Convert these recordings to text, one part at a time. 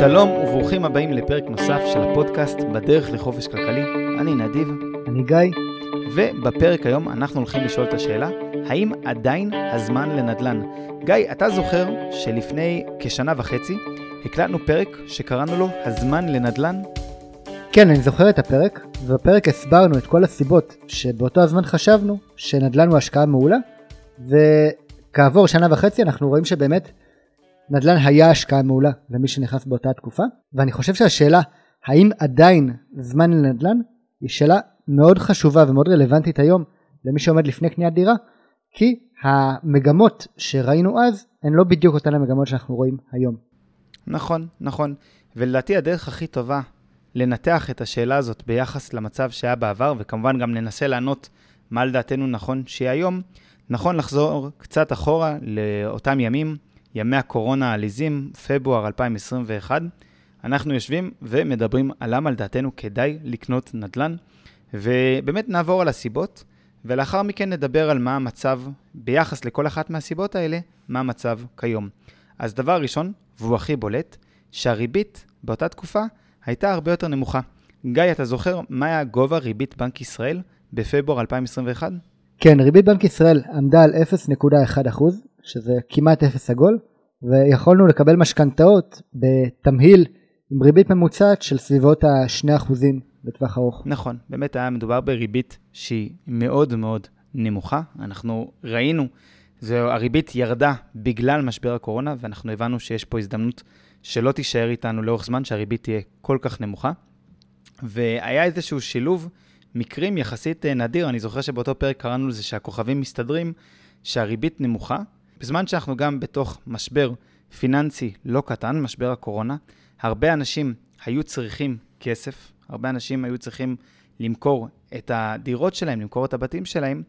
שלום וברוכים הבאים לפרק נוסף של הפודקאסט בדרך לחופש כלכלי. אני נדיב. אני גיא. ובפרק היום אנחנו הולכים לשאול את השאלה, האם עדיין הזמן לנדל"ן? גיא, אתה זוכר שלפני כשנה וחצי הקלטנו פרק שקראנו לו הזמן לנדל"ן? כן, אני זוכר את הפרק, ובפרק הסברנו את כל הסיבות שבאותו הזמן חשבנו שנדל"ן הוא השקעה מעולה, וכעבור שנה וחצי אנחנו רואים שבאמת נדל"ן היה השקעה מעולה למי שנכנס באותה תקופה, ואני חושב שהשאלה האם עדיין זמן לנדל"ן היא שאלה מאוד חשובה ומאוד רלוונטית היום למי שעומד לפני קניית דירה, כי המגמות שראינו אז הן לא בדיוק אותן המגמות שאנחנו רואים היום. נכון, נכון. ולדעתי הדרך הכי טובה לנתח את השאלה הזאת ביחס למצב שהיה בעבר, וכמובן גם ננסה לענות מה לדעתנו נכון שיהיה היום, נכון לחזור קצת אחורה לאותם ימים, ימי הקורונה העליזים, פברואר 2021. אנחנו יושבים ומדברים על למה לדעתנו כדאי לקנות נדל"ן, ובאמת נעבור על הסיבות, ולאחר מכן נדבר על מה המצב ביחס לכל אחת מהסיבות האלה, מה המצב כיום. אז דבר ראשון, והוא הכי בולט, שהריבית באותה תקופה הייתה הרבה יותר נמוכה. גיא, אתה זוכר מה היה גובה ריבית בנק ישראל בפברואר 2021? כן, ריבית בנק ישראל עמדה על 0.1%, שזה כמעט אפס עגול, ויכולנו לקבל משכנתאות בתמהיל עם ריבית ממוצעת של סביבות ה-2% בטווח ארוך. נכון, באמת היה מדובר בריבית שהיא מאוד מאוד נמוכה. אנחנו ראינו, זו, הריבית ירדה בגלל משבר הקורונה, ואנחנו הבנו שיש פה הזדמנות שלא תישאר איתנו לאורך זמן, שהריבית תהיה כל כך נמוכה. והיה איזשהו שילוב מקרים יחסית אה, נדיר, אני זוכר שבאותו פרק קראנו לזה שהכוכבים מסתדרים, שהריבית נמוכה, בזמן שאנחנו גם בתוך משבר פיננסי לא קטן, משבר הקורונה, הרבה אנשים היו צריכים כסף, הרבה אנשים היו צריכים למכור את הדירות שלהם, למכור את הבתים שלהם,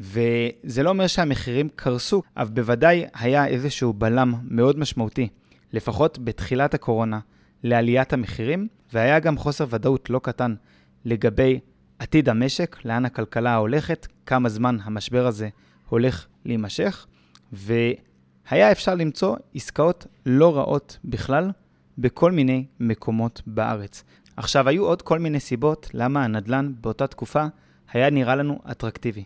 וזה לא אומר שהמחירים קרסו, אבל בוודאי היה איזשהו בלם מאוד משמעותי, לפחות בתחילת הקורונה, לעליית המחירים, והיה גם חוסר ודאות לא קטן לגבי עתיד המשק, לאן הכלכלה הולכת, כמה זמן המשבר הזה הולך להימשך, והיה אפשר למצוא עסקאות לא רעות בכלל בכל מיני מקומות בארץ. עכשיו, היו עוד כל מיני סיבות למה הנדל"ן באותה תקופה היה נראה לנו אטרקטיבי.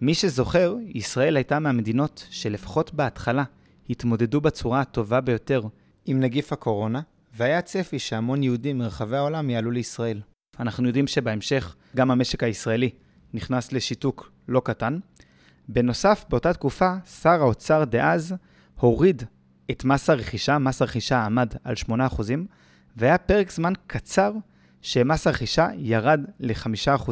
מי שזוכר, ישראל הייתה מהמדינות שלפחות בהתחלה התמודדו בצורה הטובה ביותר עם נגיף הקורונה, והיה צפי שהמון יהודים מרחבי העולם יעלו לישראל. אנחנו יודעים שבהמשך גם המשק הישראלי נכנס לשיתוק לא קטן. בנוסף, באותה תקופה, שר האוצר דאז הוריד את מס הרכישה, מס הרכישה עמד על 8%, והיה פרק זמן קצר שמס הרכישה ירד ל-5%,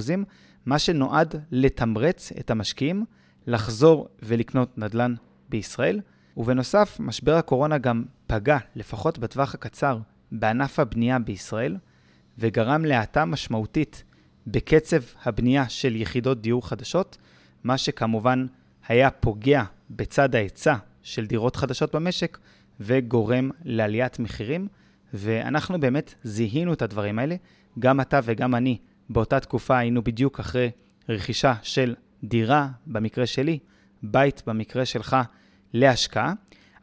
מה שנועד לתמרץ את המשקיעים לחזור ולקנות נדל"ן בישראל. ובנוסף, משבר הקורונה גם פגע, לפחות בטווח הקצר, בענף הבנייה בישראל, וגרם להאטה משמעותית בקצב הבנייה של יחידות דיור חדשות, מה שכמובן היה פוגע בצד ההיצע של דירות חדשות במשק וגורם לעליית מחירים, ואנחנו באמת זיהינו את הדברים האלה. גם אתה וגם אני באותה תקופה היינו בדיוק אחרי רכישה של דירה, במקרה שלי, בית במקרה שלך, להשקעה.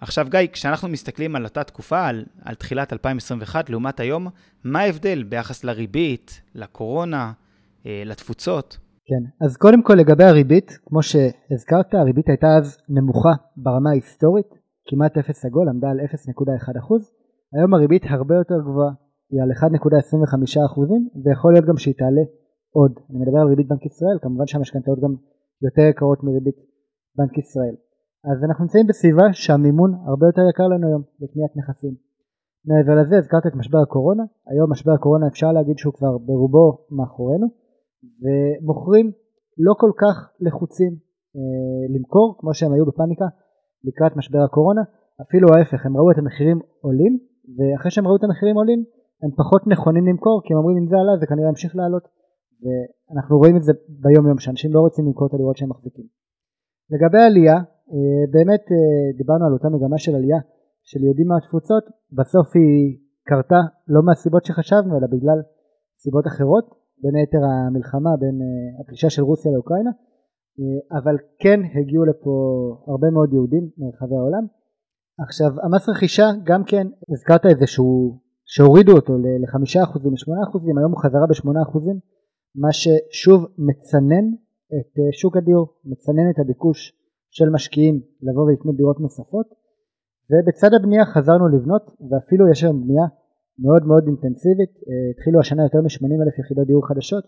עכשיו גיא, כשאנחנו מסתכלים על אותה תקופה, על, על תחילת 2021 לעומת היום, מה ההבדל ביחס לריבית, לקורונה, אה, לתפוצות? כן, אז קודם כל לגבי הריבית, כמו שהזכרת, הריבית הייתה אז נמוכה ברמה ההיסטורית, כמעט 0 עגול, עמדה על 0.1%, היום הריבית הרבה יותר גבוהה, היא על 1.25% ויכול להיות גם שהיא תעלה עוד. אני מדבר על ריבית בנק ישראל, כמובן שהמשכנתאות גם יותר יקרות מריבית בנק ישראל. אז אנחנו נמצאים בסביבה שהמימון הרבה יותר יקר לנו היום לקניית נכסים. מעבר לזה הזכרת את משבר הקורונה, היום משבר הקורונה אפשר להגיד שהוא כבר ברובו מאחורינו ומוכרים לא כל כך לחוצים אה, למכור כמו שהם היו בפאניקה לקראת משבר הקורונה, אפילו ההפך הם ראו את המחירים עולים ואחרי שהם ראו את המחירים עולים הם פחות נכונים למכור כי הם אומרים אם זה עלה זה כנראה ימשיך לעלות. ואנחנו רואים את זה ביום יום שאנשים לא רוצים למכור את הדירות שהם מחזיקים. לגבי עלייה אה, באמת אה, דיברנו על אותה מגמה של עלייה של יהודים מהתפוצות, בסוף היא קרתה לא מהסיבות שחשבנו אלא בגלל סיבות אחרות, בין היתר המלחמה בין אה, הפלישה של רוסיה לאוקראינה, אבל כן הגיעו לפה הרבה מאוד יהודים מרחבי העולם. עכשיו המס רכישה גם כן הזכרת איזשהו שהורידו אותו ל-5% ל-8%, היום הוא חזרה ב-8%, מה ששוב מצנן את אה, שוק הדיור, מצנן את הביקוש של משקיעים לבוא ולקנות דירות נוספות, ובצד הבנייה חזרנו לבנות, ואפילו יש היום בנייה מאוד מאוד אינטנסיבית, אה, התחילו השנה יותר מ-80 אלף יחידות דיור חדשות,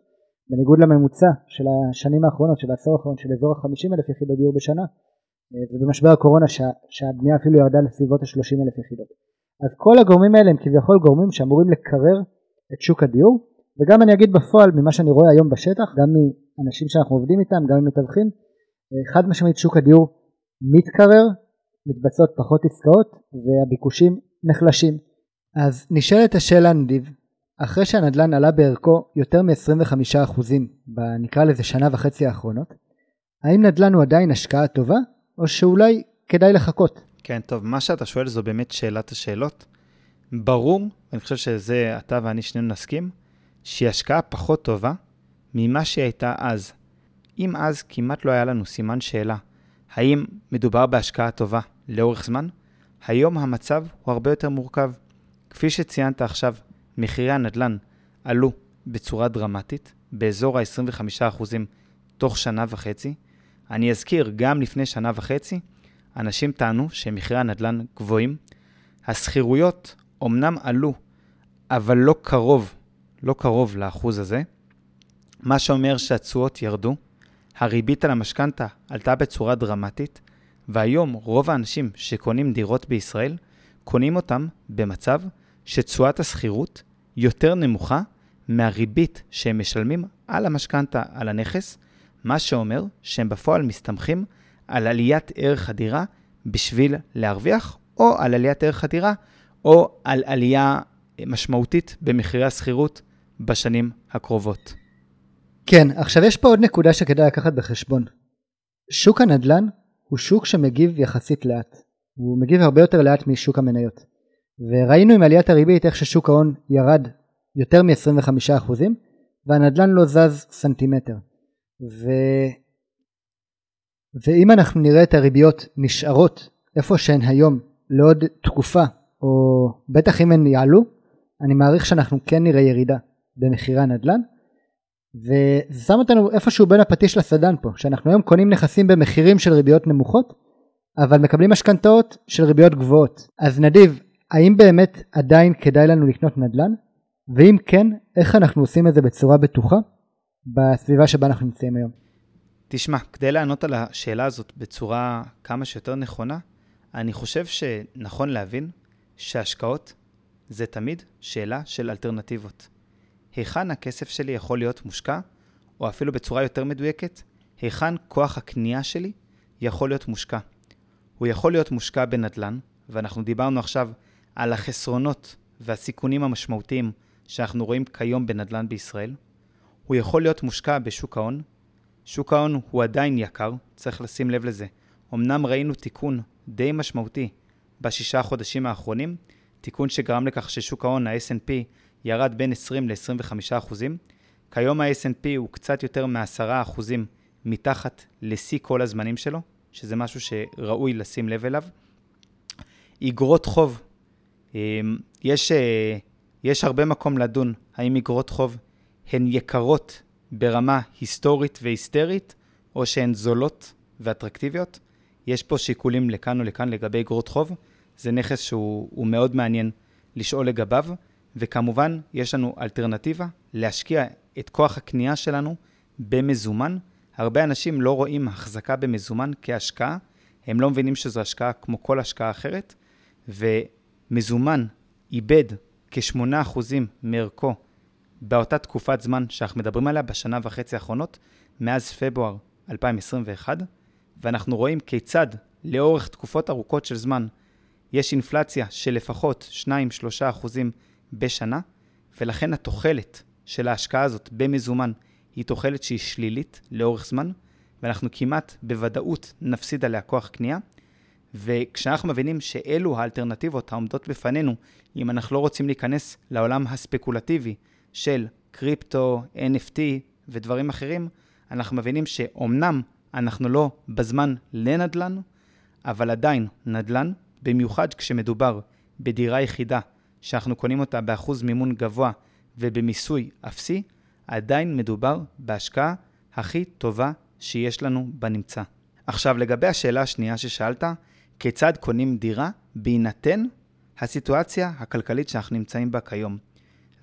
בניגוד לממוצע של השנים האחרונות, של העשור האחרון, של אזור ה-50 אלף יחידות דיור בשנה, אה, ובמשבר הקורונה שה, שהבנייה אפילו ירדה לסביבות ה-30 אלף יחידות. אז כל הגורמים האלה הם כביכול גורמים שאמורים לקרר את שוק הדיור, וגם אני אגיד בפועל ממה שאני רואה היום בשטח, גם מאנשים שאנחנו עובדים איתם, גם ממתווכים, אה, חד משמעית שוק הדיור מתקרר, מתבצעות פחות עסקאות והביקושים נחלשים. אז נשאלת השאלה נדיב, אחרי שהנדל"ן עלה בערכו יותר מ-25% בנקרא לזה שנה וחצי האחרונות, האם נדל"ן הוא עדיין השקעה טובה, או שאולי כדאי לחכות? כן, טוב, מה שאתה שואל זו באמת שאלת השאלות. ברור, אני חושב שזה אתה ואני שנינו נסכים, שהיא השקעה פחות טובה ממה שהיא הייתה אז. אם אז כמעט לא היה לנו סימן שאלה, האם מדובר בהשקעה טובה לאורך זמן? היום המצב הוא הרבה יותר מורכב. כפי שציינת עכשיו, מחירי הנדל"ן עלו בצורה דרמטית, באזור ה-25% תוך שנה וחצי. אני אזכיר, גם לפני שנה וחצי, אנשים טענו שמחירי הנדל"ן גבוהים. השכירויות אומנם עלו, אבל לא קרוב, לא קרוב לאחוז הזה, מה שאומר שהתשואות ירדו, הריבית על המשכנתה עלתה בצורה דרמטית, והיום רוב האנשים שקונים דירות בישראל, קונים אותם במצב שתשואת השכירות יותר נמוכה מהריבית שהם משלמים על המשכנתה, על הנכס, מה שאומר שהם בפועל מסתמכים על עליית ערך הדירה בשביל להרוויח, או על עליית ערך הדירה, או על עלייה משמעותית במחירי השכירות בשנים הקרובות. כן, עכשיו יש פה עוד נקודה שכדאי לקחת בחשבון. שוק הנדל"ן הוא שוק שמגיב יחסית לאט. הוא מגיב הרבה יותר לאט משוק המניות. וראינו עם עליית הריבית איך ששוק ההון ירד יותר מ-25% והנדל"ן לא זז סנטימטר. ו... ואם אנחנו נראה את הריביות נשארות איפה שהן היום לעוד תקופה, או בטח אם הן יעלו, אני מעריך שאנחנו כן נראה ירידה במחירי הנדל"ן, וזה שם אותנו איפשהו בין הפטיש לסדן פה, שאנחנו היום קונים נכסים במחירים של ריביות נמוכות, אבל מקבלים משכנתאות של ריביות גבוהות. אז נדיב, האם באמת עדיין כדאי לנו לקנות נדל"ן? ואם כן, איך אנחנו עושים את זה בצורה בטוחה בסביבה שבה אנחנו נמצאים היום? תשמע, כדי לענות על השאלה הזאת בצורה כמה שיותר נכונה, אני חושב שנכון להבין שהשקעות זה תמיד שאלה של אלטרנטיבות. היכן הכסף שלי יכול להיות מושקע, או אפילו בצורה יותר מדויקת, היכן כוח הקנייה שלי יכול להיות מושקע. הוא יכול להיות מושקע בנדל"ן, ואנחנו דיברנו עכשיו על החסרונות והסיכונים המשמעותיים שאנחנו רואים כיום בנדל"ן בישראל. הוא יכול להיות מושקע בשוק ההון. שוק ההון הוא עדיין יקר, צריך לשים לב לזה. אמנם ראינו תיקון די משמעותי בשישה החודשים האחרונים, תיקון שגרם לכך ששוק ההון, ה-S&P, ירד בין 20 ל-25 אחוזים. כיום ה-S&P הוא קצת יותר מ-10 אחוזים מתחת לשיא כל הזמנים שלו, שזה משהו שראוי לשים לב אליו. אגרות חוב, יש, אה, יש הרבה מקום לדון האם אגרות חוב הן יקרות ברמה היסטורית והיסטרית, או שהן זולות ואטרקטיביות. יש פה שיקולים לכאן ולכאן לגבי אגרות חוב. זה נכס שהוא מאוד מעניין לשאול לגביו, וכמובן, יש לנו אלטרנטיבה להשקיע את כוח הקנייה שלנו במזומן. הרבה אנשים לא רואים החזקה במזומן כהשקעה, הם לא מבינים שזו השקעה כמו כל השקעה אחרת, ומזומן איבד כ-8% מערכו באותה תקופת זמן שאנחנו מדברים עליה בשנה וחצי האחרונות, מאז פברואר 2021, ואנחנו רואים כיצד לאורך תקופות ארוכות של זמן יש אינפלציה של לפחות 2-3 אחוזים בשנה, ולכן התוחלת של ההשקעה הזאת במזומן היא תוחלת שהיא שלילית לאורך זמן, ואנחנו כמעט בוודאות נפסיד עליה כוח קנייה. וכשאנחנו מבינים שאלו האלטרנטיבות העומדות בפנינו, אם אנחנו לא רוצים להיכנס לעולם הספקולטיבי של קריפטו, NFT ודברים אחרים, אנחנו מבינים שאומנם אנחנו לא בזמן לנדל"ן, אבל עדיין נדל"ן, במיוחד כשמדובר בדירה יחידה שאנחנו קונים אותה באחוז מימון גבוה ובמיסוי אפסי, עדיין מדובר בהשקעה הכי טובה שיש לנו בנמצא. עכשיו, לגבי השאלה השנייה ששאלת, כיצד קונים דירה בהינתן הסיטואציה הכלכלית שאנחנו נמצאים בה כיום.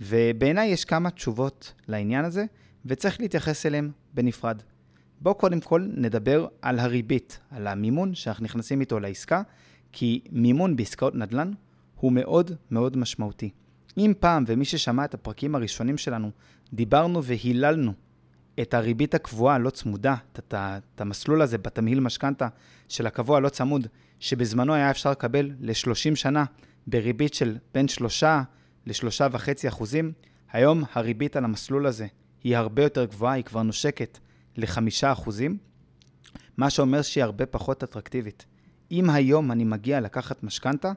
ובעיניי יש כמה תשובות לעניין הזה, וצריך להתייחס אליהן בנפרד. בואו קודם כל נדבר על הריבית, על המימון שאנחנו נכנסים איתו לעסקה, כי מימון בעסקאות נדל"ן הוא מאוד מאוד משמעותי. אם פעם, ומי ששמע את הפרקים הראשונים שלנו, דיברנו והיללנו את הריבית הקבועה הלא צמודה, את, המסלול הזה בתמהיל משכנתה של הקבוע הלא צמוד, שבזמנו היה אפשר לקבל ל-30 שנה בריבית של בין 3 ל-3.5 אחוזים, היום הריבית על המסלול הזה היא הרבה יותר גבוהה, היא כבר נושקת ל-5 אחוזים, מה שאומר שהיא הרבה פחות אטרקטיבית. אם היום אני מגיע לקחת משכנתה,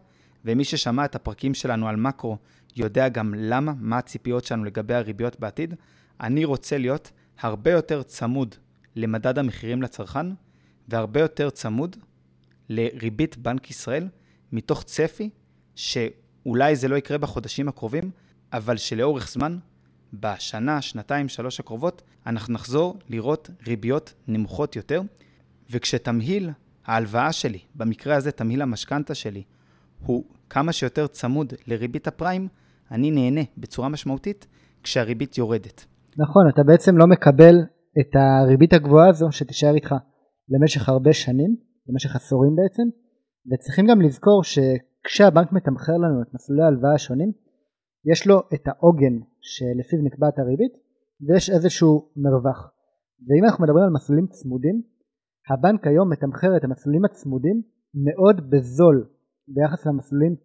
ומי ששמע את הפרקים שלנו על מקרו יודע גם למה, מה הציפיות שלנו לגבי הריביות בעתיד, אני רוצה להיות הרבה יותר צמוד למדד המחירים לצרכן, והרבה יותר צמוד לריבית בנק ישראל, מתוך צפי שאולי זה לא יקרה בחודשים הקרובים, אבל שלאורך זמן, בשנה, שנתיים, שלוש הקרובות, אנחנו נחזור לראות ריביות נמוכות יותר, וכשתמהיל ההלוואה שלי, במקרה הזה תמהיל המשכנתה שלי, הוא כמה שיותר צמוד לריבית הפריים, אני נהנה בצורה משמעותית כשהריבית יורדת. נכון, אתה בעצם לא מקבל את הריבית הגבוהה הזו שתישאר איתך למשך הרבה שנים, למשך עשורים בעצם, וצריכים גם לזכור שכשהבנק מתמחר לנו את מסלולי ההלוואה השונים, יש לו את העוגן שלפיו נקבעת הריבית, ויש איזשהו מרווח. ואם אנחנו מדברים על מסלולים צמודים, הבנק היום מתמחר את המסלולים הצמודים מאוד בזול ביחס למסלולים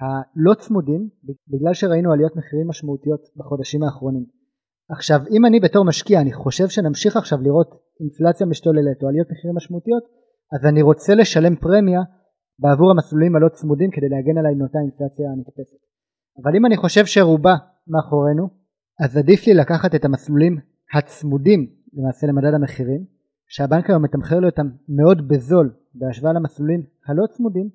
הלא צמודים, בגלל שראינו עליות מחירים משמעותיות בחודשים האחרונים. עכשיו אם אני בתור משקיע אני חושב שנמשיך עכשיו לראות אינפלציה משתוללת או עליות מחירים משמעותיות אז אני רוצה לשלם פרמיה בעבור המסלולים הלא צמודים כדי להגן עליי מאותה אינפלציה הנתפסת. אבל אם אני חושב שרובה מאחורינו אז עדיף לי לקחת את המסלולים הצמודים למעשה למדד המחירים שהבנק היום מתמחר לי אותם מאוד בזול בהשוואה למסלולים הלא צמודים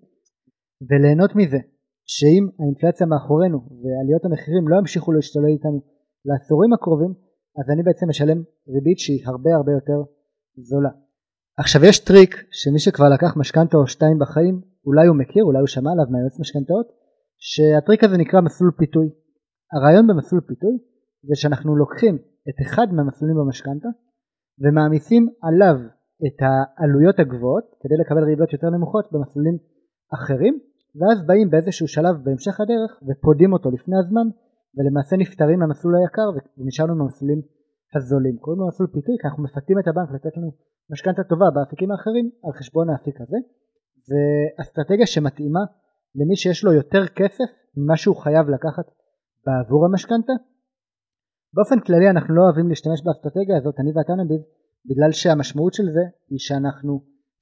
וליהנות מזה שאם האינפלציה מאחורינו ועליות המחירים לא ימשיכו להשתולל איתנו לעשורים הקרובים אז אני בעצם משלם ריבית שהיא הרבה הרבה יותר זולה. עכשיו יש טריק שמי שכבר לקח משכנתה או שתיים בחיים אולי הוא מכיר אולי הוא שמע עליו מהיועץ משכנתאות שהטריק הזה נקרא מסלול פיתוי. הרעיון במסלול פיתוי זה שאנחנו לוקחים את אחד מהמסלולים במשכנתה ומעמיסים עליו את העלויות הגבוהות כדי לקבל ריביות יותר נמוכות במסלולים אחרים ואז באים באיזשהו שלב בהמשך הדרך ופודים אותו לפני הזמן ולמעשה נפטרים מהמסלול היקר ונשארנו מהמסלולים הזולים. קוראים לו מסלול פיתוי כי אנחנו מפתים את הבנק לתת לנו משכנתה טובה באפיקים האחרים על חשבון האפיק הזה. זה אסטרטגיה שמתאימה למי שיש לו יותר כסף ממה שהוא חייב לקחת בעבור המשכנתה. באופן כללי אנחנו לא אוהבים להשתמש באסטרטגיה הזאת, אני ואתה נדיב, בגלל שהמשמעות של זה היא שאנחנו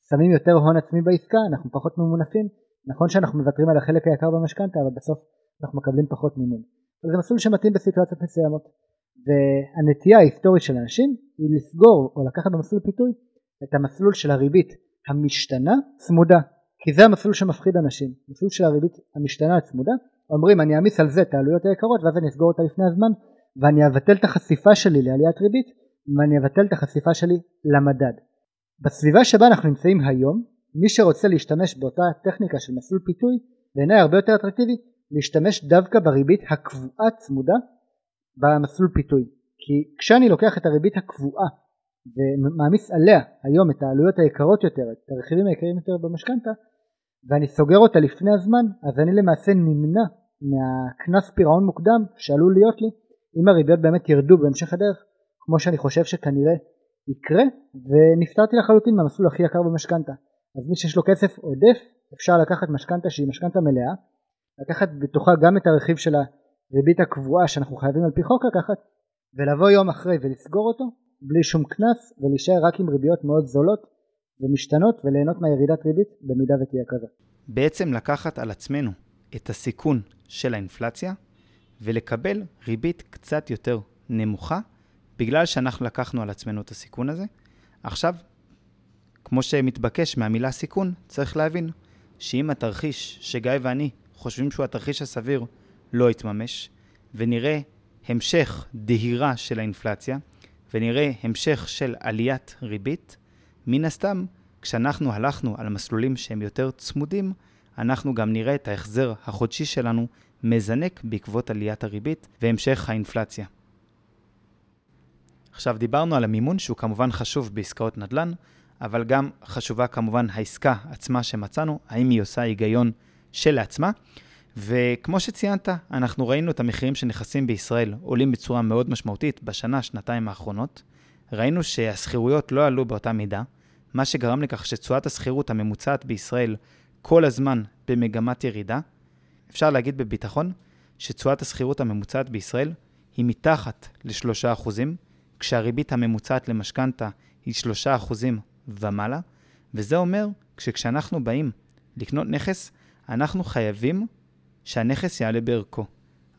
שמים יותר הון עצמי בעסקה, אנחנו פחות ממונפים. נכון שאנחנו מוותרים על החלק היקר במשכנתה, אבל בסוף אנחנו מקבלים פחות מימון. אבל זה מסלול שמתאים בסיטואציות מסוימות. והנטייה ההיסטורית של אנשים היא לסגור או לקחת במסלול פיתוי את המסלול של הריבית המשתנה צמודה. כי זה המסלול שמפחיד אנשים. מסלול של הריבית המשתנה הצמודה אומרים אני אעמיס על זה את העלויות היקרות ואז אני אסגור אותה לפני הזמן ואני אבטל את החשיפה שלי לעליית ריבית ואני אבטל את החשיפה שלי למדד. בסביבה שבה אנחנו נמצאים היום מי שרוצה להשתמש באותה טכניקה של מסלול פיתוי בעיניי הרבה יותר אטרקטיבי להשתמש דווקא בריבית הקבועה צמודה במסלול פיתוי. כי כשאני לוקח את הריבית הקבועה ומעמיס עליה היום את העלויות היקרות יותר את הרכיבים היקרים יותר במשכנתה ואני סוגר אותה לפני הזמן אז אני למעשה נמנע מהקנס פירעון מוקדם שעלול להיות לי אם הריביות באמת ירדו בהמשך הדרך כמו שאני חושב שכנראה יקרה ונפטרתי לחלוטין מהמסלול הכי יקר במשכנתה. אז מי שיש לו כסף עודף אפשר לקחת משכנתה שהיא משכנתה מלאה לקחת בתוכה גם את הרכיב של הריבית הקבועה שאנחנו חייבים על פי חוק לקחת ולבוא יום אחרי ולסגור אותו בלי שום קנס ולהישאר רק עם ריביות מאוד זולות ומשתנות וליהנות מהירידת ריבית במידה ותהיה כזאת. בעצם לקחת על עצמנו את הסיכון של האינפלציה ולקבל ריבית קצת יותר נמוכה בגלל שאנחנו לקחנו על עצמנו את הסיכון הזה. עכשיו, כמו שמתבקש מהמילה סיכון, צריך להבין שאם התרחיש שגיא ואני חושבים שהוא התרחיש הסביר לא יתממש, ונראה המשך דהירה של האינפלציה, ונראה המשך של עליית ריבית, מן הסתם, כשאנחנו הלכנו על מסלולים שהם יותר צמודים, אנחנו גם נראה את ההחזר החודשי שלנו מזנק בעקבות עליית הריבית והמשך האינפלציה. עכשיו דיברנו על המימון שהוא כמובן חשוב בעסקאות נדל"ן, אבל גם חשובה כמובן העסקה עצמה שמצאנו, האם היא עושה היגיון שלעצמה. וכמו שציינת, אנחנו ראינו את המחירים של נכסים בישראל עולים בצורה מאוד משמעותית בשנה, שנתיים האחרונות. ראינו שהשכירויות לא עלו באותה מידה, מה שגרם לכך שתשואת השכירות הממוצעת בישראל כל הזמן במגמת ירידה. אפשר להגיד בביטחון שתשואת השכירות הממוצעת בישראל היא מתחת ל-3%, כשהריבית הממוצעת למשכנתה היא 3% ומעלה, וזה אומר שכשאנחנו באים לקנות נכס, אנחנו חייבים שהנכס יעלה בערכו.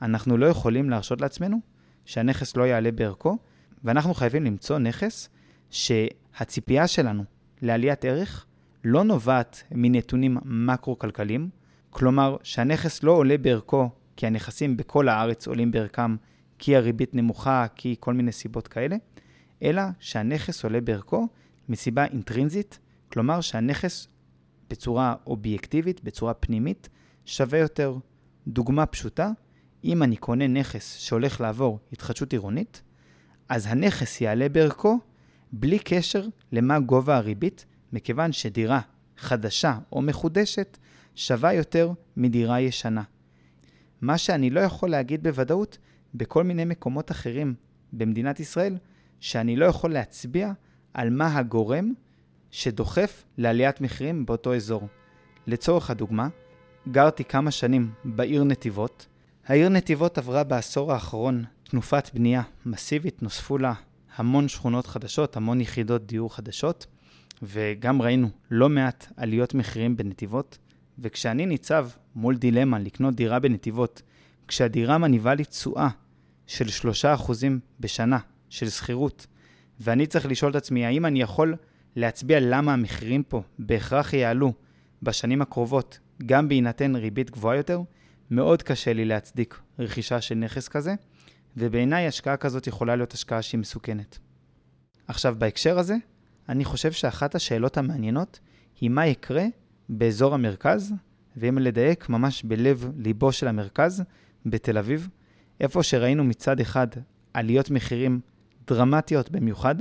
אנחנו לא יכולים להרשות לעצמנו שהנכס לא יעלה בערכו, ואנחנו חייבים למצוא נכס שהציפייה שלנו לעליית ערך לא נובעת מנתונים מקרו-כלכליים, כלומר שהנכס לא עולה בערכו כי הנכסים בכל הארץ עולים בערכם כי הריבית נמוכה, כי כל מיני סיבות כאלה, אלא שהנכס עולה בערכו מסיבה אינטרינזית, כלומר שהנכס בצורה אובייקטיבית, בצורה פנימית, שווה יותר. דוגמה פשוטה, אם אני קונה נכס שהולך לעבור התחדשות עירונית, אז הנכס יעלה בערכו בלי קשר למה גובה הריבית, מכיוון שדירה חדשה או מחודשת שווה יותר מדירה ישנה. מה שאני לא יכול להגיד בוודאות בכל מיני מקומות אחרים במדינת ישראל, שאני לא יכול להצביע על מה הגורם שדוחף לעליית מחירים באותו אזור. לצורך הדוגמה, גרתי כמה שנים בעיר נתיבות. העיר נתיבות עברה בעשור האחרון תנופת בנייה מסיבית, נוספו לה המון שכונות חדשות, המון יחידות דיור חדשות, וגם ראינו לא מעט עליות מחירים בנתיבות. וכשאני ניצב מול דילמה לקנות דירה בנתיבות, כשהדירה מניבה לי תשואה של 3% בשנה של שכירות, ואני צריך לשאול את עצמי, האם אני יכול להצביע למה המחירים פה בהכרח יעלו בשנים הקרובות, גם בהינתן ריבית גבוהה יותר, מאוד קשה לי להצדיק רכישה של נכס כזה, ובעיניי השקעה כזאת יכולה להיות השקעה שהיא מסוכנת. עכשיו, בהקשר הזה, אני חושב שאחת השאלות המעניינות היא מה יקרה באזור המרכז, ואם לדייק, ממש בלב ליבו של המרכז, בתל אביב, איפה שראינו מצד אחד עליות מחירים דרמטיות במיוחד,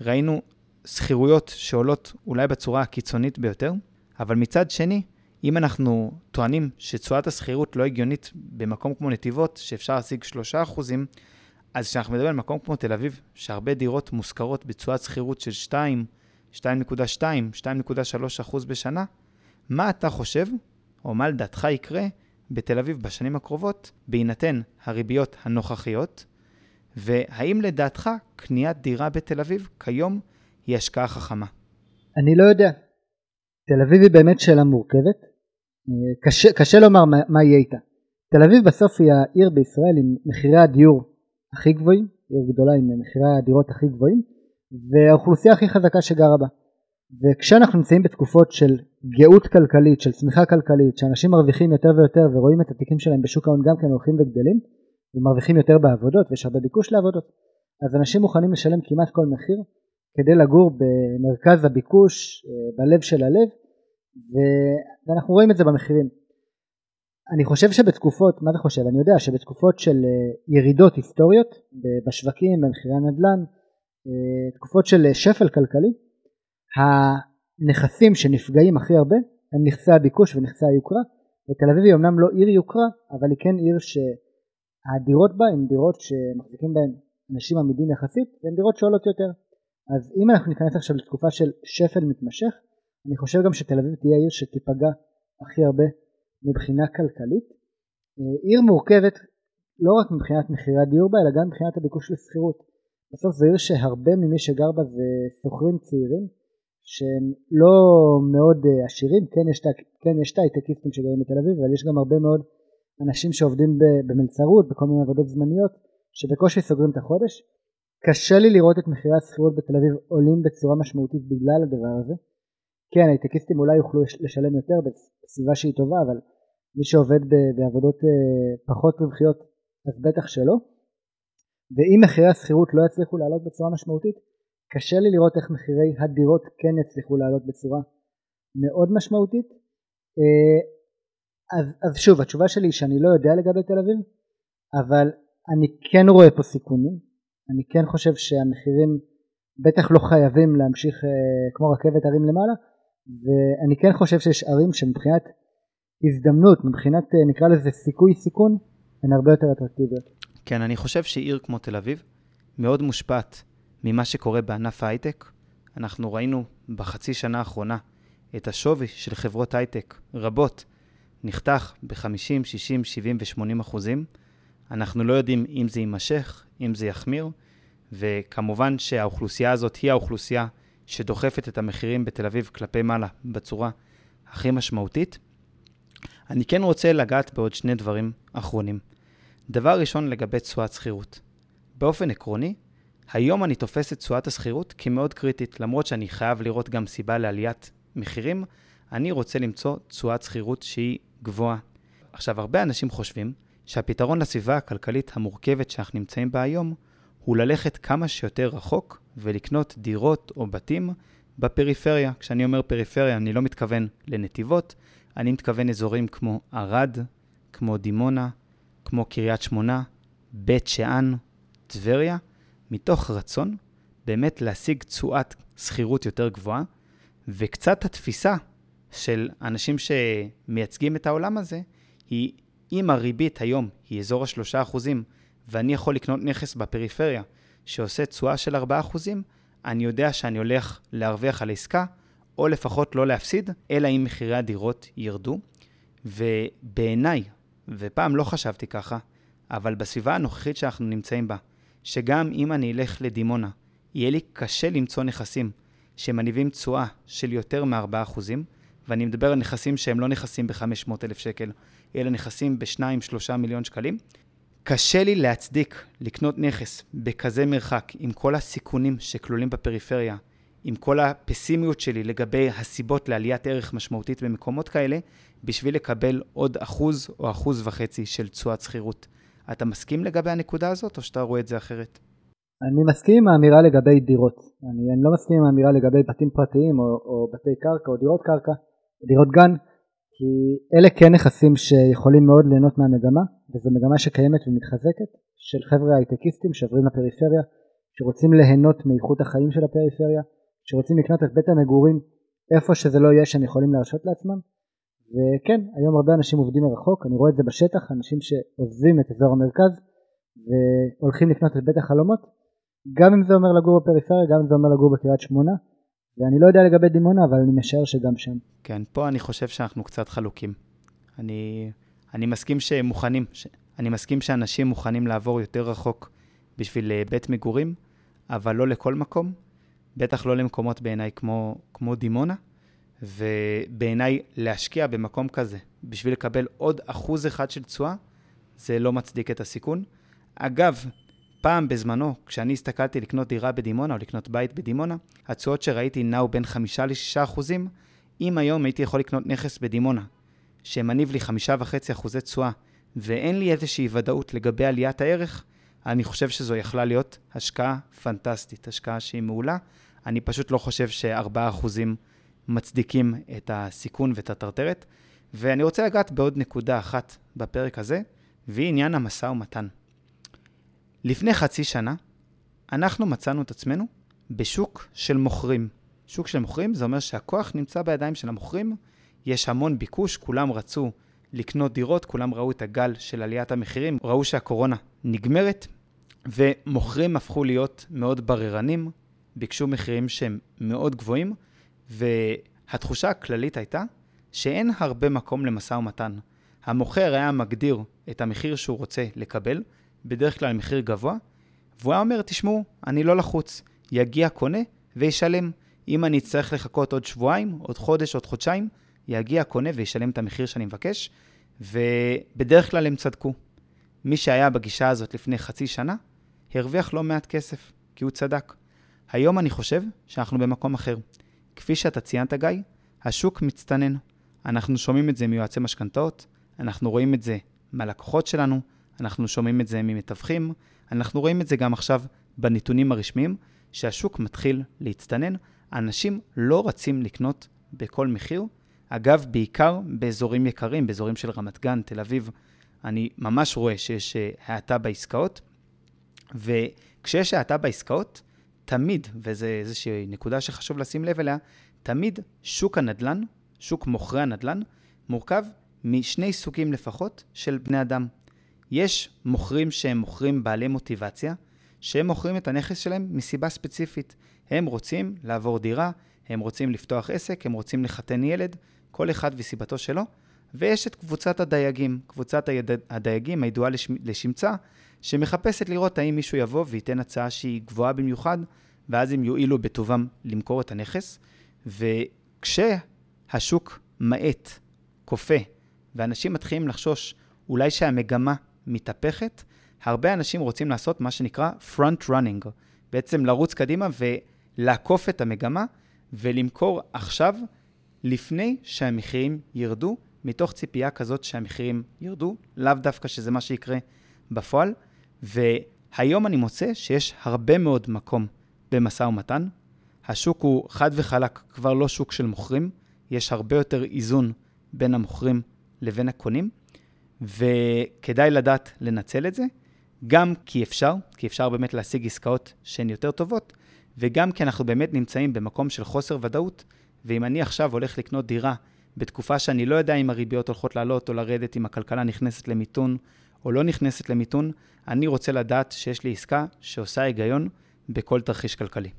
ראינו שכירויות שעולות אולי בצורה הקיצונית ביותר, אבל מצד שני, אם אנחנו טוענים שתשואת השכירות לא הגיונית במקום כמו נתיבות, שאפשר להשיג 3%, אז כשאנחנו מדברים על מקום כמו תל אביב, שהרבה דירות מושכרות בתשואת שכירות של 2, 2.2, 2.3% בשנה, מה אתה חושב, או מה לדעתך יקרה בתל אביב בשנים הקרובות, בהינתן הריביות הנוכחיות, והאם לדעתך קניית דירה בתל אביב כיום היא השקעה חכמה? אני לא יודע. תל אביב היא באמת שאלה מורכבת. אה, קשה, קשה לומר מה, מה יהיה איתה. תל אביב בסוף היא העיר בישראל עם מחירי הדיור הכי גבוהים, עיר גדולה עם מחירי הדירות הכי גבוהים, והאוכלוסייה הכי חזקה שגרה בה. וכשאנחנו נמצאים בתקופות של גאות כלכלית, של צמיחה כלכלית, שאנשים מרוויחים יותר ויותר ורואים את התיקים שלהם בשוק ההון גם כן הולכים וגדלים, ומרוויחים יותר בעבודות ויש הרבה ביקוש לעבודות, אז אנשים מוכנים לשלם כמעט כל מחיר כדי לגור במרכז הביקוש, אה, בלב של הלב, ואנחנו רואים את זה במחירים. אני חושב שבתקופות, מה זה חושב? אני יודע שבתקופות של אה, ירידות היסטוריות בשווקים, במחירי הנדל"ן, אה, תקופות של שפל כלכלי, הנכסים שנפגעים הכי הרבה הם נכסי הביקוש ונכסי היוקרה, ותל אביב היא אמנם לא עיר יוקרה, אבל היא כן עיר שהדירות בה הן דירות שמחזיקים בהן אנשים עמידים יחסית, והן דירות שעולות יותר. אז אם אנחנו ניכנס עכשיו לתקופה של שפל מתמשך, אני חושב גם שתל אביב תהיה עיר שתיפגע הכי הרבה מבחינה כלכלית. אה, עיר מורכבת לא רק מבחינת מחירי הדיור בה, אלא גם מבחינת הביקוש לשכירות. בסוף זו עיר שהרבה ממי שגר בה זה שוכרים צעירים, שהם לא מאוד אה, עשירים, כן יש, כן יש את ההייטקיסטים שגרים בתל אביב, אבל יש גם הרבה מאוד אנשים שעובדים במלצרות, בכל מיני עבודות זמניות, שבקושי סוגרים את החודש. קשה לי לראות את מחירי השכירות בתל אביב עולים בצורה משמעותית בגלל הדבר הזה. כן, הייטקיסטים אולי יוכלו לשלם יותר בסביבה שהיא טובה, אבל מי שעובד בעבודות אה, פחות רווחיות אז בטח שלא. ואם מחירי השכירות לא יצליחו לעלות בצורה משמעותית, קשה לי לראות איך מחירי הדירות כן יצליחו לעלות בצורה מאוד משמעותית. אה, אז, אז שוב, התשובה שלי היא שאני לא יודע לגבי תל אביב, אבל אני כן רואה פה סיכונים. אני כן חושב שהמחירים בטח לא חייבים להמשיך אה, כמו רכבת הרים למעלה, ואני כן חושב שיש ערים שמבחינת הזדמנות, מבחינת אה, נקרא לזה סיכוי סיכון, הן הרבה יותר אטרקטיביות. כן, אני חושב שעיר כמו תל אביב מאוד מושפעת ממה שקורה בענף ההייטק. אנחנו ראינו בחצי שנה האחרונה את השווי של חברות הייטק רבות נחתך ב-50, 60, 70 ו-80 אחוזים. אנחנו לא יודעים אם זה יימשך, אם זה יחמיר, וכמובן שהאוכלוסייה הזאת היא האוכלוסייה שדוחפת את המחירים בתל אביב כלפי מעלה בצורה הכי משמעותית. אני כן רוצה לגעת בעוד שני דברים אחרונים. דבר ראשון לגבי תשואת שכירות. באופן עקרוני, היום אני תופס את תשואת השכירות כמאוד קריטית, למרות שאני חייב לראות גם סיבה לעליית מחירים, אני רוצה למצוא תשואת שכירות שהיא גבוהה. עכשיו, הרבה אנשים חושבים שהפתרון לסביבה הכלכלית המורכבת שאנחנו נמצאים בה היום, הוא ללכת כמה שיותר רחוק ולקנות דירות או בתים בפריפריה. כשאני אומר פריפריה, אני לא מתכוון לנתיבות, אני מתכוון אזורים כמו ערד, כמו דימונה, כמו קריית שמונה, בית שאן, טבריה, מתוך רצון באמת להשיג תשואת שכירות יותר גבוהה, וקצת התפיסה של אנשים שמייצגים את העולם הזה, היא אם הריבית היום היא אזור ה-3%, ואני יכול לקנות נכס בפריפריה שעושה תשואה של 4%, אני יודע שאני הולך להרוויח על עסקה, או לפחות לא להפסיד, אלא אם מחירי הדירות ירדו. ובעיניי, ופעם לא חשבתי ככה, אבל בסביבה הנוכחית שאנחנו נמצאים בה, שגם אם אני אלך לדימונה, יהיה לי קשה למצוא נכסים שמניבים תשואה של יותר מ-4%, ואני מדבר על נכסים שהם לא נכסים ב-500,000 שקל, אלא נכסים ב-2-3 מיליון שקלים, קשה לי להצדיק לקנות נכס בכזה מרחק, עם כל הסיכונים שכלולים בפריפריה, עם כל הפסימיות שלי לגבי הסיבות לעליית ערך משמעותית במקומות כאלה, בשביל לקבל עוד אחוז או אחוז וחצי של תשואת שכירות. אתה מסכים לגבי הנקודה הזאת, או שאתה רואה את זה אחרת? אני מסכים עם האמירה לגבי דירות. אני, אני לא מסכים עם האמירה לגבי בתים פרטיים או, או בתי קרקע או דירות קרקע או דירות גן, כי אלה כן נכסים שיכולים מאוד ליהנות מהמגמה, וזו מגמה שקיימת ומתחזקת, של חבר'ה הייטקיסטים שעוברים לפריפריה, שרוצים ליהנות מאיכות החיים של הפריפריה, שרוצים לקנות את בית המגורים איפה שזה לא יהיה שהם יכולים להרשות לעצמם. וכן, היום הרבה אנשים עובדים מרחוק, אני רואה את זה בשטח, אנשים שעוזבים את אזור המרכז והולכים לקנות את בית החלומות, גם אם זה אומר לגור בפריפריה, גם אם זה אומר לגור בקריית שמונה, ואני לא יודע לגבי דימונה, אבל אני משער שגם שם. כן, פה אני חושב שאנחנו קצת חלוקים. אני, אני מסכים שהם מוכנים, ש, אני מסכים שאנשים מוכנים לעבור יותר רחוק בשביל אה, בית מגורים, אבל לא לכל מקום, בטח לא למקומות בעיניי כמו, כמו דימונה, ובעיניי להשקיע במקום כזה בשביל לקבל עוד אחוז אחד של תשואה, זה לא מצדיק את הסיכון. אגב, פעם בזמנו, כשאני הסתכלתי לקנות דירה בדימונה או לקנות בית בדימונה, התשואות שראיתי נעו בין 5 ל-6 אחוזים. אם היום הייתי יכול לקנות נכס בדימונה, שמניב לי 5.5 אחוזי תשואה, ואין לי איזושהי ודאות לגבי עליית הערך, אני חושב שזו יכלה להיות השקעה פנטסטית, השקעה שהיא מעולה. אני פשוט לא חושב ש-4% מצדיקים את הסיכון ואת הטרטרת. ואני רוצה לגעת בעוד נקודה אחת בפרק הזה, והיא עניין המשא ומתן. לפני חצי שנה, אנחנו מצאנו את עצמנו בשוק של מוכרים. שוק של מוכרים זה אומר שהכוח נמצא בידיים של המוכרים, יש המון ביקוש, כולם רצו לקנות דירות, כולם ראו את הגל של עליית המחירים, ראו שהקורונה נגמרת, ומוכרים הפכו להיות מאוד בררנים, ביקשו מחירים שהם מאוד גבוהים, והתחושה הכללית הייתה שאין הרבה מקום למשא ומתן. המוכר היה מגדיר את המחיר שהוא רוצה לקבל, בדרך כלל מחיר גבוה, והוא היה אומר, תשמעו, אני לא לחוץ, יגיע קונה וישלם. אם אני אצטרך לחכות עוד שבועיים, עוד חודש, עוד חודשיים, יגיע קונה וישלם את המחיר שאני מבקש, ובדרך כלל הם צדקו. מי שהיה בגישה הזאת לפני חצי שנה, הרוויח לא מעט כסף, כי הוא צדק. היום אני חושב שאנחנו במקום אחר. כפי שאתה ציינת, גיא, השוק מצטנן. אנחנו שומעים את זה מיועצי משכנתאות, אנחנו רואים את זה מהלקוחות שלנו, אנחנו שומעים את זה ממתווכים, אנחנו רואים את זה גם עכשיו בנתונים הרשמיים, שהשוק מתחיל להצטנן. אנשים לא רצים לקנות בכל מחיר. אגב, בעיקר באזורים יקרים, באזורים של רמת גן, תל אביב, אני ממש רואה שיש אה, האטה בעסקאות. וכשיש האטה בעסקאות, תמיד, וזו איזושהי נקודה שחשוב לשים לב אליה, תמיד שוק הנדל"ן, שוק מוכרי הנדל"ן, מורכב משני סוגים לפחות של בני אדם. יש מוכרים שהם מוכרים בעלי מוטיבציה, שהם מוכרים את הנכס שלהם מסיבה ספציפית. הם רוצים לעבור דירה, הם רוצים לפתוח עסק, הם רוצים לחתן ילד, כל אחד וסיבתו שלו. ויש את קבוצת הדייגים, קבוצת היד... הדייגים הידועה לש... לשמצה, שמחפשת לראות האם מישהו יבוא וייתן הצעה שהיא גבוהה במיוחד, ואז הם יואילו בטובם למכור את הנכס. וכשהשוק מאט, כופה, ואנשים מתחילים לחשוש אולי שהמגמה מתהפכת, הרבה אנשים רוצים לעשות מה שנקרא front running, בעצם לרוץ קדימה ולעקוף את המגמה ולמכור עכשיו, לפני שהמחירים ירדו, מתוך ציפייה כזאת שהמחירים ירדו, לאו דווקא שזה מה שיקרה בפועל. והיום אני מוצא שיש הרבה מאוד מקום במשא ומתן. השוק הוא חד וחלק כבר לא שוק של מוכרים, יש הרבה יותר איזון בין המוכרים לבין הקונים, וכדאי לדעת לנצל את זה, גם כי אפשר, כי אפשר באמת להשיג עסקאות שהן יותר טובות, וגם כי אנחנו באמת נמצאים במקום של חוסר ודאות, ואם אני עכשיו הולך לקנות דירה בתקופה שאני לא יודע אם הריביות הולכות לעלות או לרדת, אם הכלכלה נכנסת למיתון או לא נכנסת למיתון, אני רוצה לדעת שיש לי עסקה שעושה היגיון בכל תרחיש כלכלי.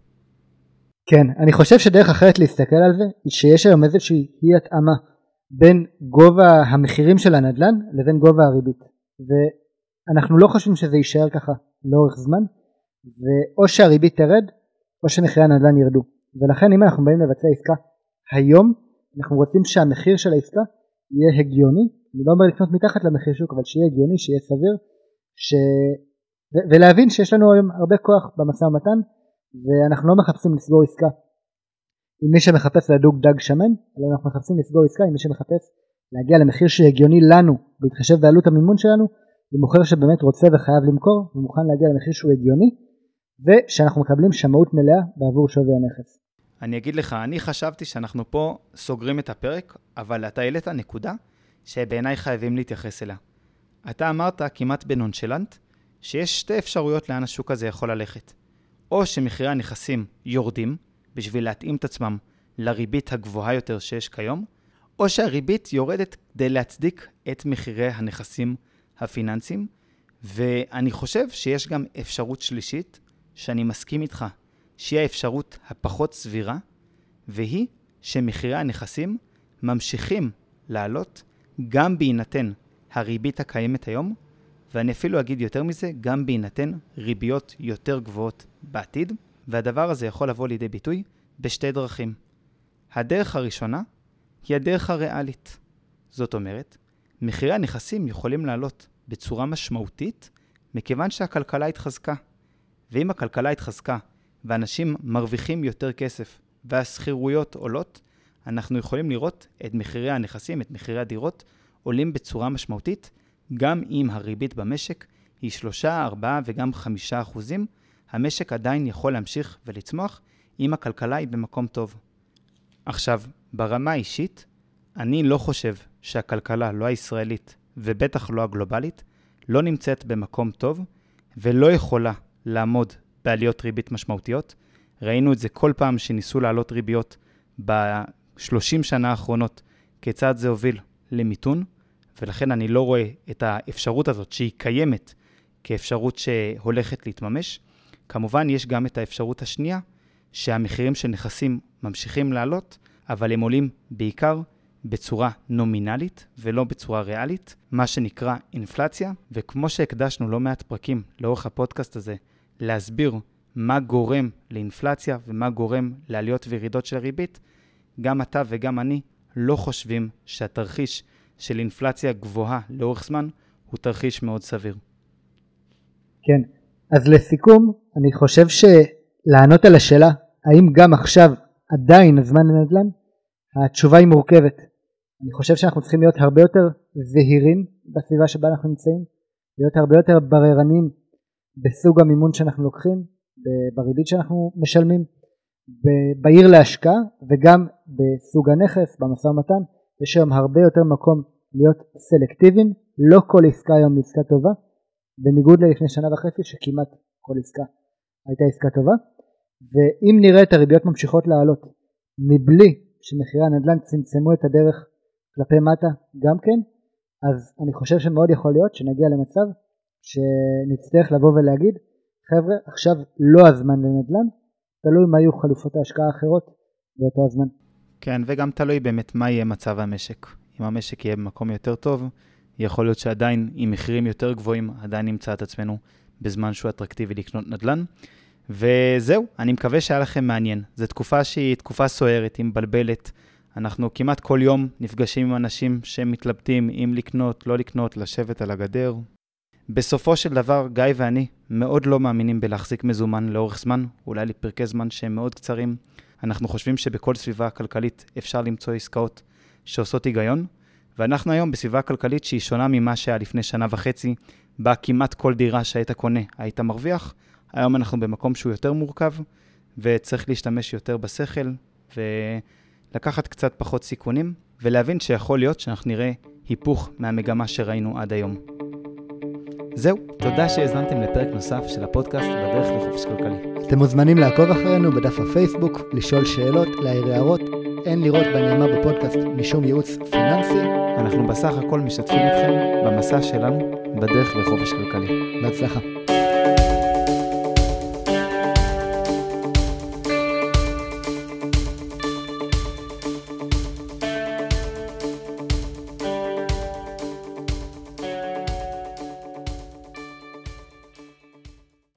כן, אני חושב שדרך אחרת להסתכל על זה, היא שיש היום איזושהי אי התאמה בין גובה המחירים של הנדל"ן לבין גובה הריבית. ואנחנו לא חושבים שזה יישאר ככה לאורך זמן, ואו שהריבית תרד, או שמחירי הנדל"ן ירדו. ולכן אם אנחנו באים לבצע עסקה היום, אנחנו רוצים שהמחיר של העסקה יהיה הגיוני, אני לא אומר לקנות מתחת למחיר שוק, אבל שיהיה הגיוני, שיהיה סביר, ש... ו... ולהבין שיש לנו היום הרבה כוח במשא ומתן, ואנחנו לא מחפשים לסגור עסקה עם מי שמחפש לדוג דג שמן, אלא אנחנו מחפשים לסגור עסקה עם מי שמחפש להגיע למחיר שהגיוני לנו, בהתחשב בעלות המימון שלנו, עם מוכר שבאמת רוצה וחייב למכור, ומוכן להגיע למחיר שהוא הגיוני, ושאנחנו מקבלים שמאות מלאה בעבור שווי הנכס. אני אגיד לך, אני חשבתי שאנחנו פה סוגרים את הפרק, אבל אתה העלית נקודה שבעיניי חייבים להתייחס אליה. אתה אמרת כמעט בנונשלנט שיש שתי אפשרויות לאן השוק הזה יכול ללכת. או שמחירי הנכסים יורדים בשביל להתאים את עצמם לריבית הגבוהה יותר שיש כיום, או שהריבית יורדת כדי להצדיק את מחירי הנכסים הפיננסיים, ואני חושב שיש גם אפשרות שלישית, שאני מסכים איתך שהיא האפשרות הפחות סבירה, והיא שמחירי הנכסים ממשיכים לעלות גם בהינתן הריבית הקיימת היום, ואני אפילו אגיד יותר מזה, גם בהינתן ריביות יותר גבוהות בעתיד, והדבר הזה יכול לבוא לידי ביטוי בשתי דרכים. הדרך הראשונה היא הדרך הריאלית. זאת אומרת, מחירי הנכסים יכולים לעלות בצורה משמעותית מכיוון שהכלכלה התחזקה. ואם הכלכלה התחזקה ואנשים מרוויחים יותר כסף והשכירויות עולות, אנחנו יכולים לראות את מחירי הנכסים, את מחירי הדירות, עולים בצורה משמעותית, גם אם הריבית במשק היא 3, 4 וגם 5 אחוזים, המשק עדיין יכול להמשיך ולצמוח אם הכלכלה היא במקום טוב. עכשיו, ברמה האישית, אני לא חושב שהכלכלה, לא הישראלית ובטח לא הגלובלית, לא נמצאת במקום טוב ולא יכולה לעמוד בעליות ריבית משמעותיות. ראינו את זה כל פעם שניסו להעלות ריביות ב-30 שנה האחרונות, כיצד זה הוביל למיתון, ולכן אני לא רואה את האפשרות הזאת שהיא קיימת כאפשרות שהולכת להתממש. כמובן, יש גם את האפשרות השנייה, שהמחירים של נכסים ממשיכים לעלות, אבל הם עולים בעיקר בצורה נומינלית ולא בצורה ריאלית, מה שנקרא אינפלציה, וכמו שהקדשנו לא מעט פרקים לאורך הפודקאסט הזה להסביר מה גורם לאינפלציה ומה גורם לעליות וירידות של הריבית, גם אתה וגם אני לא חושבים שהתרחיש של אינפלציה גבוהה לאורך זמן הוא תרחיש מאוד סביר. כן, אז לסיכום, אני חושב שלענות על השאלה האם גם עכשיו עדיין הזמן לנדל"ן, התשובה היא מורכבת. אני חושב שאנחנו צריכים להיות הרבה יותר זהירים בסביבה שבה אנחנו נמצאים, להיות הרבה יותר בררנים בסוג המימון שאנחנו לוקחים, בריבית שאנחנו משלמים, בעיר להשקעה וגם בסוג הנכס, במשא ומתן, יש היום הרבה יותר מקום להיות סלקטיביים, לא כל עסקה היום היא עסקה טובה, בניגוד ללפני שנה וחצי שכמעט כל עסקה הייתה עסקה טובה, ואם נראה את הריביות ממשיכות לעלות מבלי שמחירי הנדל"ן צמצמו את הדרך כלפי מטה גם כן, אז אני חושב שמאוד יכול להיות שנגיע למצב שנצטרך לבוא ולהגיד חבר'ה עכשיו לא הזמן לנדל"ן, תלוי מה יהיו חלופות ההשקעה האחרות באותו הזמן. כן, וגם תלוי באמת מה יהיה מצב המשק. אם המשק יהיה במקום יותר טוב, יכול להיות שעדיין עם מחירים יותר גבוהים עדיין נמצא את עצמנו בזמן שהוא אטרקטיבי לקנות נדל"ן. וזהו, אני מקווה שהיה לכם מעניין. זו תקופה שהיא תקופה סוערת, היא מבלבלת. אנחנו כמעט כל יום נפגשים עם אנשים שמתלבטים אם לקנות, לא לקנות, לשבת על הגדר. בסופו של דבר, גיא ואני מאוד לא מאמינים בלהחזיק מזומן לאורך זמן, אולי לפרקי זמן שהם מאוד קצרים. אנחנו חושבים שבכל סביבה כלכלית אפשר למצוא עסקאות שעושות היגיון, ואנחנו היום בסביבה כלכלית שהיא שונה ממה שהיה לפני שנה וחצי, בה כמעט כל דירה שהיית קונה היית מרוויח, היום אנחנו במקום שהוא יותר מורכב, וצריך להשתמש יותר בשכל, ולקחת קצת פחות סיכונים, ולהבין שיכול להיות שאנחנו נראה היפוך מהמגמה שראינו עד היום. זהו, תודה שהאזנתם לפרק נוסף של הפודקאסט בדרך לחופש כלכלי. אתם מוזמנים לעקוב אחרינו בדף הפייסבוק, לשאול שאלות, להעיר הערות. אין לראות בנאמר בפודקאסט משום ייעוץ פיננסי. אנחנו בסך הכל משתפים אתכם במסע שלנו בדרך לחופש כלכלי. בהצלחה.